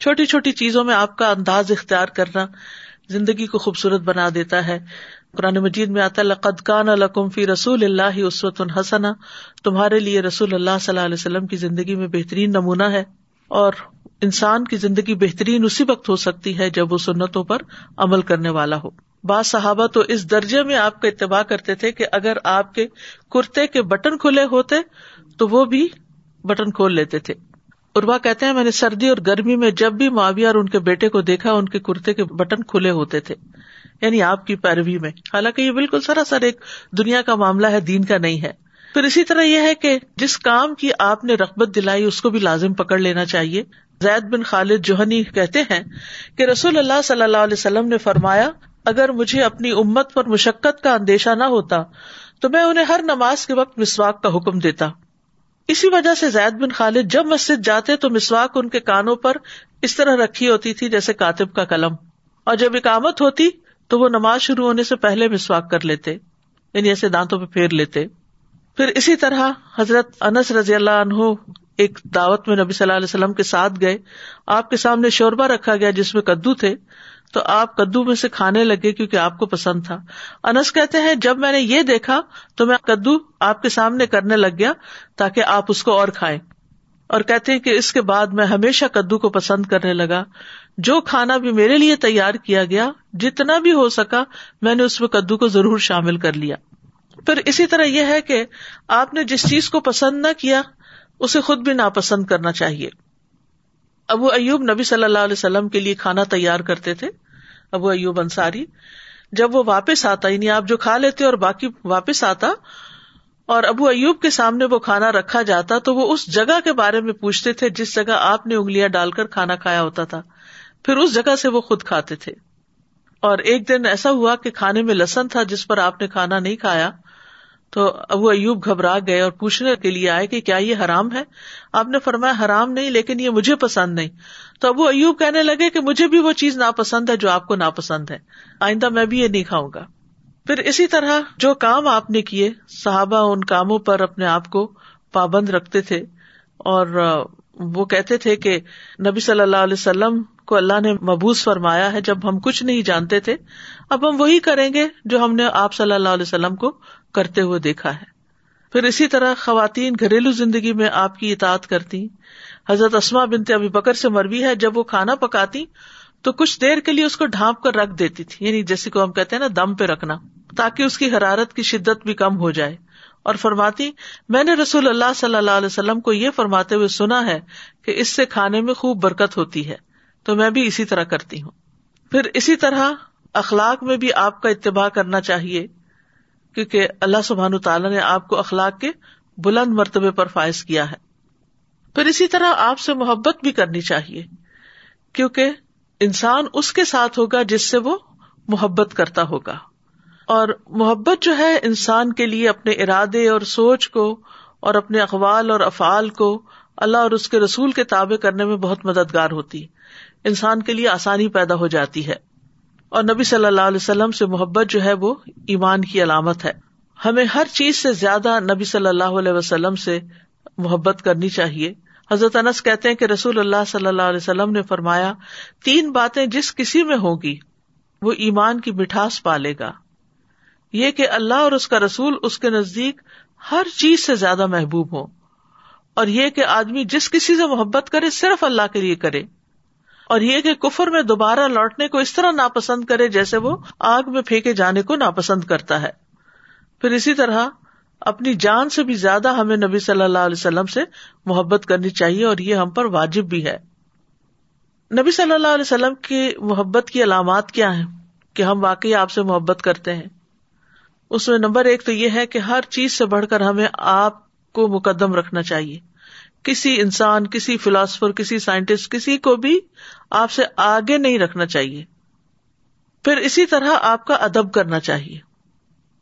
چھوٹی چھوٹی چیزوں میں آپ کا انداز اختیار کرنا زندگی کو خوبصورت بنا دیتا ہے۔ قرآن مجید میں آتا لقد کان لکم فی رسول اللہ عصوت الحسنا تمہارے لیے رسول اللہ صلی اللہ علیہ وسلم کی زندگی میں بہترین نمونہ ہے اور انسان کی زندگی بہترین اسی وقت ہو سکتی ہے جب وہ سنتوں پر عمل کرنے والا ہو۔ بعض صحابہ تو اس درجے میں آپ کا اتباع کرتے تھے کہ اگر آپ کے کرتے کے بٹن کھلے ہوتے تو وہ بھی بٹن کھول لیتے تھے۔ اروا کہتے ہیں، میں نے سردی اور گرمی میں جب بھی معاویہ اور ان کے بیٹے کو دیکھا، ان کے کرتے کے بٹن کھلے ہوتے تھے۔ یعنی آپ کی پیروی میں۔ حالانکہ یہ بالکل سراسر ایک دنیا کا معاملہ ہے، دین کا نہیں ہے۔ پھر اسی طرح یہ ہے کہ جس کام کی آپ نے رغبت دلائی، اس کو بھی لازم پکڑ لینا چاہیے۔ زید بن خالد جوہنی کہتے ہیں کہ رسول اللہ صلی اللہ علیہ وسلم نے فرمایا، اگر مجھے اپنی امت پر مشقت کا اندیشہ نہ ہوتا، تو میں انہیں ہر نماز کے وقت مسواک کا حکم دیتا۔ اسی وجہ سے زید بن خالد جب مسجد جاتے تو مسواک ان کے کانوں پر اس طرح رکھی ہوتی تھی جیسے کاتب کا قلم۔ اور جب اکامت ہوتی تو وہ نماز شروع ہونے سے پہلے مسواک کر لیتے یعنی ایسے دانتوں پہ پھیر لیتے۔ پھر اسی طرح حضرت انس رضی اللہ عنہ ایک دعوت میں نبی صلی اللہ علیہ وسلم کے ساتھ گئے۔ آپ کے سامنے شوربا رکھا گیا جس میں کدو تھے۔ تو آپ کدو میں سے کھانے لگے کیونکہ آپ کو پسند تھا۔ انس کہتے ہیں، جب میں نے یہ دیکھا تو میں کدو آپ کے سامنے کرنے لگ گیا تاکہ آپ اس کو اور کھائے اور کہتے ہیں کہ اس کے بعد میں ہمیشہ کدو کو پسند کرنے لگا۔ جو کھانا بھی میرے لیے تیار کیا گیا، جتنا بھی ہو سکا، میں نے اس میں کدو کو ضرور شامل کر لیا۔ پھر اسی طرح یہ ہے کہ آپ نے جس چیز کو پسند نہ کیا، اسے خود بھی ناپسند کرنا چاہیے۔ ابو ایوب نبی صلی اللہ علیہ وسلم کے لیے کھانا تیار کرتے تھے، ابو ایوب انصاری۔ جب وہ واپس آتا یعنی آپ جو کھا لیتے اور باقی واپس آتا اور ابو ایوب کے سامنے وہ کھانا رکھا جاتا، تو وہ اس جگہ کے بارے میں پوچھتے تھے جس جگہ آپ نے انگلیاں ڈال کر کھانا کھایا ہوتا تھا۔ پھر اس جگہ سے وہ خود کھاتے تھے۔ اور ایک دن ایسا ہوا کہ کھانے میں لسن تھا جس پر آپ نے کھانا نہیں کھایا۔ تو ابو ایوب گھبرا گئے اور پوچھنے کے لیے آئے کہ کیا یہ حرام ہے؟ آپ نے فرمایا، حرام نہیں، لیکن یہ مجھے پسند نہیں۔ تو ابو ایوب کہنے لگے کہ مجھے بھی وہ چیز ناپسند ہے جو آپ کو ناپسند ہے۔ آئندہ میں بھی یہ نہیں کھاؤں گا۔ پھر اسی طرح جو کام آپ نے کیے، صحابہ ان کاموں پر اپنے آپ کو پابند رکھتے تھے اور وہ کہتے تھے کہ نبی صلی اللہ علیہ وسلم کو اللہ نے مبوس فرمایا ہے، جب ہم کچھ نہیں جانتے تھے، اب ہم وہی کریں گے جو ہم نے آپ صلی اللہ علیہ وسلم کو کرتے ہوئے دیکھا ہے۔ پھر اسی طرح خواتین گھریلو زندگی میں آپ کی اطاعت کرتی حضرت اسما بنتے ابھی بکر سے مربی ہے، جب وہ کھانا پکاتی تو کچھ دیر کے لیے اس کو ڈھانپ کر رکھ دیتی تھی۔ یعنی جیسے کو ہم کہتے ہیں نا، دم پہ رکھنا، تاکہ اس کی حرارت کی شدت بھی کم ہو جائے۔ اور فرماتی، میں نے رسول اللہ صلی اللہ علیہ وسلم کو یہ فرماتے ہوئے سنا ہے کہ اس سے کھانے میں خوب برکت ہوتی ہے، تو میں بھی اسی طرح کرتی ہوں۔ پھر اسی طرح اخلاق میں بھی آپ کا اتباع کرنا چاہیے۔ کیونکہ اللہ سبحان تعالیٰ نے آپ کو اخلاق کے بلند مرتبے پر فائز کیا ہے۔ پھر اسی طرح آپ سے محبت بھی کرنی چاہیے، کیونکہ انسان اس کے ساتھ ہوگا جس سے وہ محبت کرتا ہوگا۔ اور محبت جو ہے انسان کے لیے اپنے ارادے اور سوچ کو اور اپنے اقوال اور افعال کو اللہ اور اس کے رسول کے تابع کرنے میں بہت مددگار ہوتی۔ انسان کے لیے آسانی پیدا ہو جاتی ہے۔ اور نبی صلی اللہ علیہ وسلم سے محبت جو ہے وہ ایمان کی علامت ہے۔ ہمیں ہر چیز سے زیادہ نبی صلی اللہ علیہ وسلم سے محبت کرنی چاہیے۔ حضرت انس کہتے ہیں کہ رسول اللہ صلی اللہ علیہ وسلم نے فرمایا، تین باتیں جس کسی میں ہوگی وہ ایمان کی مٹھاس پالے گا۔ یہ کہ اللہ اور اس کا رسول اس کے نزدیک ہر چیز سے زیادہ محبوب ہو اور یہ کہ آدمی جس کسی سے محبت کرے، صرف اللہ کے لیے کرے۔ اور یہ کہ کفر میں دوبارہ لوٹنے کو اس طرح ناپسند کرے جیسے وہ آگ میں پھینکے جانے کو ناپسند کرتا ہے۔ پھر اسی طرح اپنی جان سے بھی زیادہ ہمیں نبی صلی اللہ علیہ وسلم سے محبت کرنی چاہیے اور یہ ہم پر واجب بھی ہے۔ نبی صلی اللہ علیہ وسلم کی محبت کی علامات کیا ہیں کہ ہم واقعی آپ سے محبت کرتے ہیں؟ اس میں نمبر ایک تو یہ ہے کہ ہر چیز سے بڑھ کر ہمیں آپ کو مقدم رکھنا چاہیے۔ کسی انسان، کسی فلاسفر، کسی سائنٹسٹ، کسی کو بھی آپ سے آگے نہیں رکھنا چاہیے۔ پھر اسی طرح آپ کا ادب کرنا چاہیے۔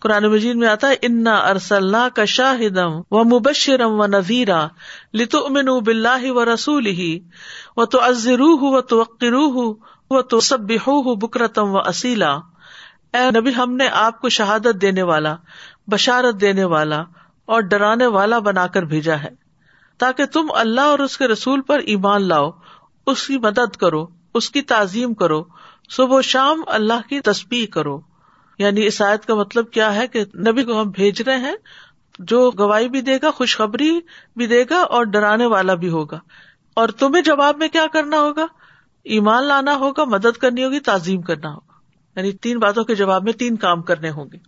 قرآن مجید میں آتا ہے، انا ارسل کا شاہدم و مبشرم و نذیرا لتو امن بلّہ و رسول ہی و تو ازرو و تو و تو سب بکرتم و اصیلا اے نبی، ہم نے آپ کو شہادت دینے والا، بشارت دینے والا اور ڈرانے والا بنا کر بھیجا ہے۔ تاکہ تم اللہ اور اس کے رسول پر ایمان لاؤ، اس کی مدد کرو، اس کی تعظیم کرو، صبح و شام اللہ کی تسبیح کرو۔ یعنی اس آیت کا مطلب کیا ہے کہ نبی کو ہم بھیج رہے ہیں، جو گواہی بھی دے گا، خوشخبری بھی دے گا اور ڈرانے والا بھی ہوگا۔ اور تمہیں جواب میں کیا کرنا ہوگا؟ ایمان لانا ہوگا، مدد کرنی ہوگی، تعظیم کرنا ہوگا۔ یعنی تین باتوں کے جواب میں تین کام کرنے ہوں گے۔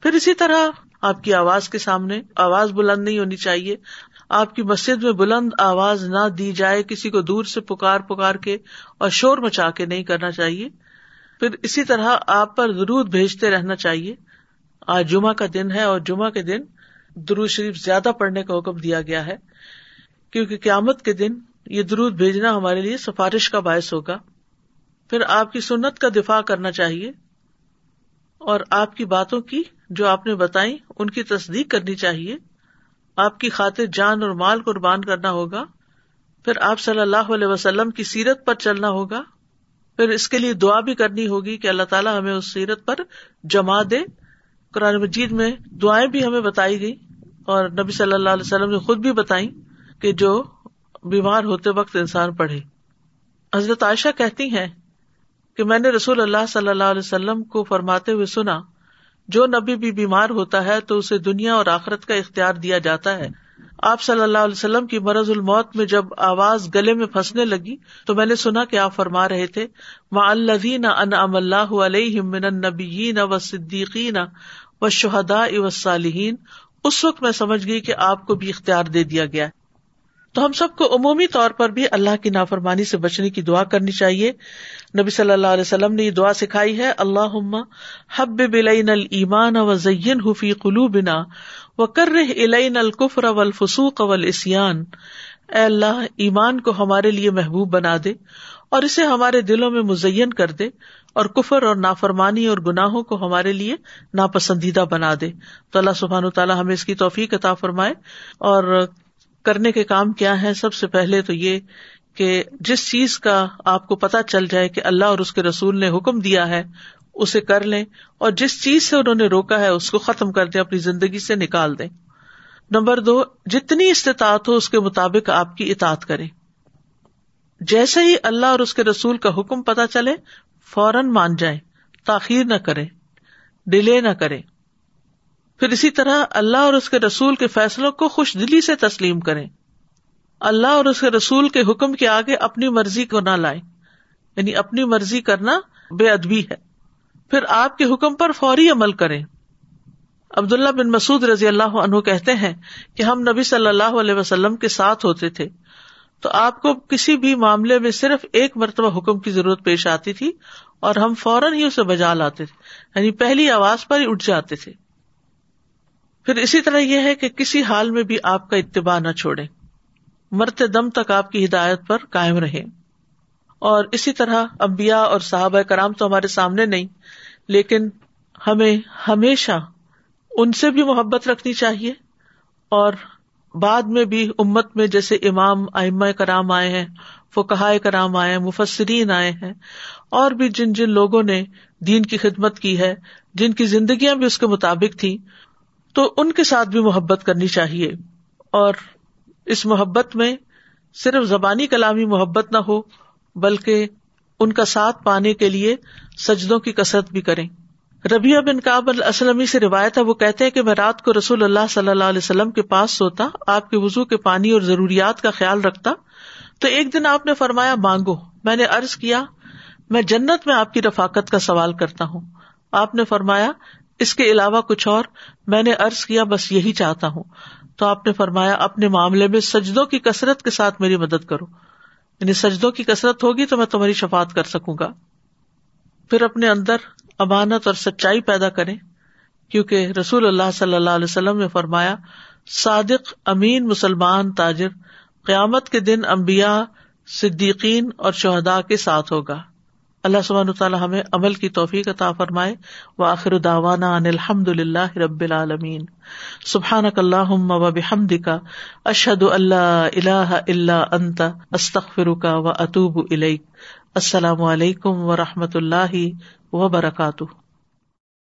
پھر اسی طرح آپ کی آواز کے سامنے آواز بلند نہیں ہونی چاہیے۔ آپ کی مسجد میں بلند آواز نہ دی جائے، کسی کو دور سے پکار پکار کے اور شور مچا کے نہیں کرنا چاہیے۔ پھر اسی طرح آپ پر درود بھیجتے رہنا چاہیے۔ آج جمعہ کا دن ہے اور جمعہ کے دن درود شریف زیادہ پڑھنے کا حکم دیا گیا ہے، کیونکہ قیامت کے دن یہ درود بھیجنا ہمارے لیے سفارش کا باعث ہوگا۔ پھر آپ کی سنت کا دفاع کرنا چاہیے اور آپ کی باتوں کی جو آپ نے بتائی ان کی تصدیق کرنی چاہیے۔ آپ کی خاطر جان اور مال قربان کرنا ہوگا، پھر آپ صلی اللہ علیہ وسلم کی سیرت پر چلنا ہوگا، پھر اس کے لیے دعا بھی کرنی ہوگی کہ اللہ تعالیٰ ہمیں اس سیرت پر جما دے۔ قرآن مجید میں دعائیں بھی ہمیں بتائی گئی اور نبی صلی اللہ علیہ وسلم نے خود بھی بتائی کہ جو بیمار ہوتے وقت انسان پڑھے۔ حضرت عائشہ کہتی ہیں کہ میں نے رسول اللہ صلی اللہ علیہ وسلم کو فرماتے ہوئے سنا جو نبی بھی بیمار ہوتا ہے تو اسے دنیا اور آخرت کا اختیار دیا جاتا ہے۔ آپ صلی اللہ علیہ وسلم کی مرض الموت میں جب آواز گلے میں پھنسنے لگی تو میں نے سنا کہ آپ فرما رہے تھے، ما الدین ان اللہ علیہ من النبیین و صدیقین و شہدا و صالحین اس وقت میں سمجھ گئی کہ آپ کو بھی اختیار دے دیا گیا۔ ہے تو ہم سب کو عمومی طور پر بھی اللہ کی نافرمانی سے بچنے کی دعا کرنی چاہیے۔ نبی صلی اللہ علیہ وسلم نے یہ دعا سکھائی ہے اللہ حب بلین المان و زین حفیع قلو بنا و کر الین القفر اول فسوق اول اسیان اے اللہ، ایمان کو ہمارے لیے محبوب بنا دے اور اسے ہمارے دلوں میں مزین کر دے اور کفر اور نافرمانی اور گناہوں کو ہمارے لیے ناپسندیدہ بنا دے۔ تو اللہ سبحان و تعالیٰ ہمیں اس کی توفیق عطا فرمائے اور کرنے کے کام کیا ہے سب سے پہلے تو یہ کہ جس چیز کا آپ کو پتا چل جائے کہ اللہ اور اس کے رسول نے حکم دیا ہے، اسے کر لیں اور جس چیز سے انہوں نے روکا ہے، اس کو ختم کر دیں، اپنی زندگی سے نکال دیں۔ نمبر دو، جتنی استطاعت ہو، اس کے مطابق آپ کی اطاعت کرے جیسے ہی اللہ اور اس کے رسول کا حکم پتا چلے، فوراً مان جائیں، تاخیر نہ کرے ڈیلے نہ کرے پھر اسی طرح اللہ اور اس کے رسول کے فیصلوں کو خوش دلی سے تسلیم کریں۔ اللہ اور اس کے رسول کے حکم کے آگے اپنی مرضی کو نہ لائیں۔ یعنی اپنی مرضی کرنا بے ادبی ہے۔ پھر آپ کے حکم پر فوری عمل کریں۔ عبداللہ بن مسعد رضی اللہ عنہ کہتے ہیں کہ ہم نبی صلی اللہ علیہ وسلم کے ساتھ ہوتے تھے۔ تو آپ کو کسی بھی معاملے میں صرف ایک مرتبہ حکم کی ضرورت پیش آتی تھی اور ہم فوراً ہی اسے بجا لاتے تھے۔ یعنی پہلی آواز پر ہی اٹھ جاتے تھے۔ پھر اسی طرح یہ ہے کہ کسی حال میں بھی آپ کا اتباع نہ چھوڑے مرتے دم تک آپ کی ہدایت پر قائم رہے اور اسی طرح امبیا اور صحابہ کرام تو ہمارے سامنے نہیں، لیکن ہمیں ہمیشہ ان سے بھی محبت رکھنی چاہیے۔ اور بعد میں بھی امت میں جیسے امام ائمہ کرام آئے ہیں فکہ کرام آئے ہیں، مفسرین آئے ہیں، اور بھی جن جن لوگوں نے دین کی خدمت کی ہے، جن کی زندگیاں بھی اس کے مطابق تھی تو ان کے ساتھ بھی محبت کرنی چاہیے اور اس محبت میں صرف زبانی کلامی محبت نہ ہو بلکہ ان کا ساتھ پانے کے لیے سجدوں کی کثرت بھی کریں۔ ربیہ بن کابل اسلم سے روایت ہے، وہ کہتے ہیں کہ میں رات کو رسول اللہ صلی اللہ علیہ وسلم کے پاس سوتا، آپ کے وزو کے پانی اور ضروریات کا خیال رکھتا۔ تو ایک دن آپ نے فرمایا، مانگو، میں نے ارض کیا، میں جنت میں آپ کی رفاقت کا سوال کرتا ہوں۔ آپ نے فرمایا اس کے علاوہ کچھ اور میں نے ارض کیا، بس یہی چاہتا ہوں۔ تو آپ نے فرمایا، اپنے معاملے میں سجدوں کی کثرت کے ساتھ میری مدد کرو۔ یعنی سجدوں کی کثرت ہوگی تو میں تمہاری شفات کر سکوں گا۔ پھر اپنے اندر امانت اور سچائی پیدا کرے کیونکہ رسول اللہ صلی اللہ علیہ وسلم نے فرمایا، صادق، امین، مسلمان، تاجر، قیامت کے دن امبیا صدیقین اور شہدا کے ساتھ ہوگا۔ اللہ سبحان تعالیٰ ہمیں عمل کی توفیق عطا فرمائے۔ و آخر داوانا ان الحمد للہ رب العالمین۔ سبحان اللہ و بحمد کا اشد اللہ اللہ اللہ انت استخر کا و اطوب السلام علیکم و رحمۃ اللہ وبرکاتہ۔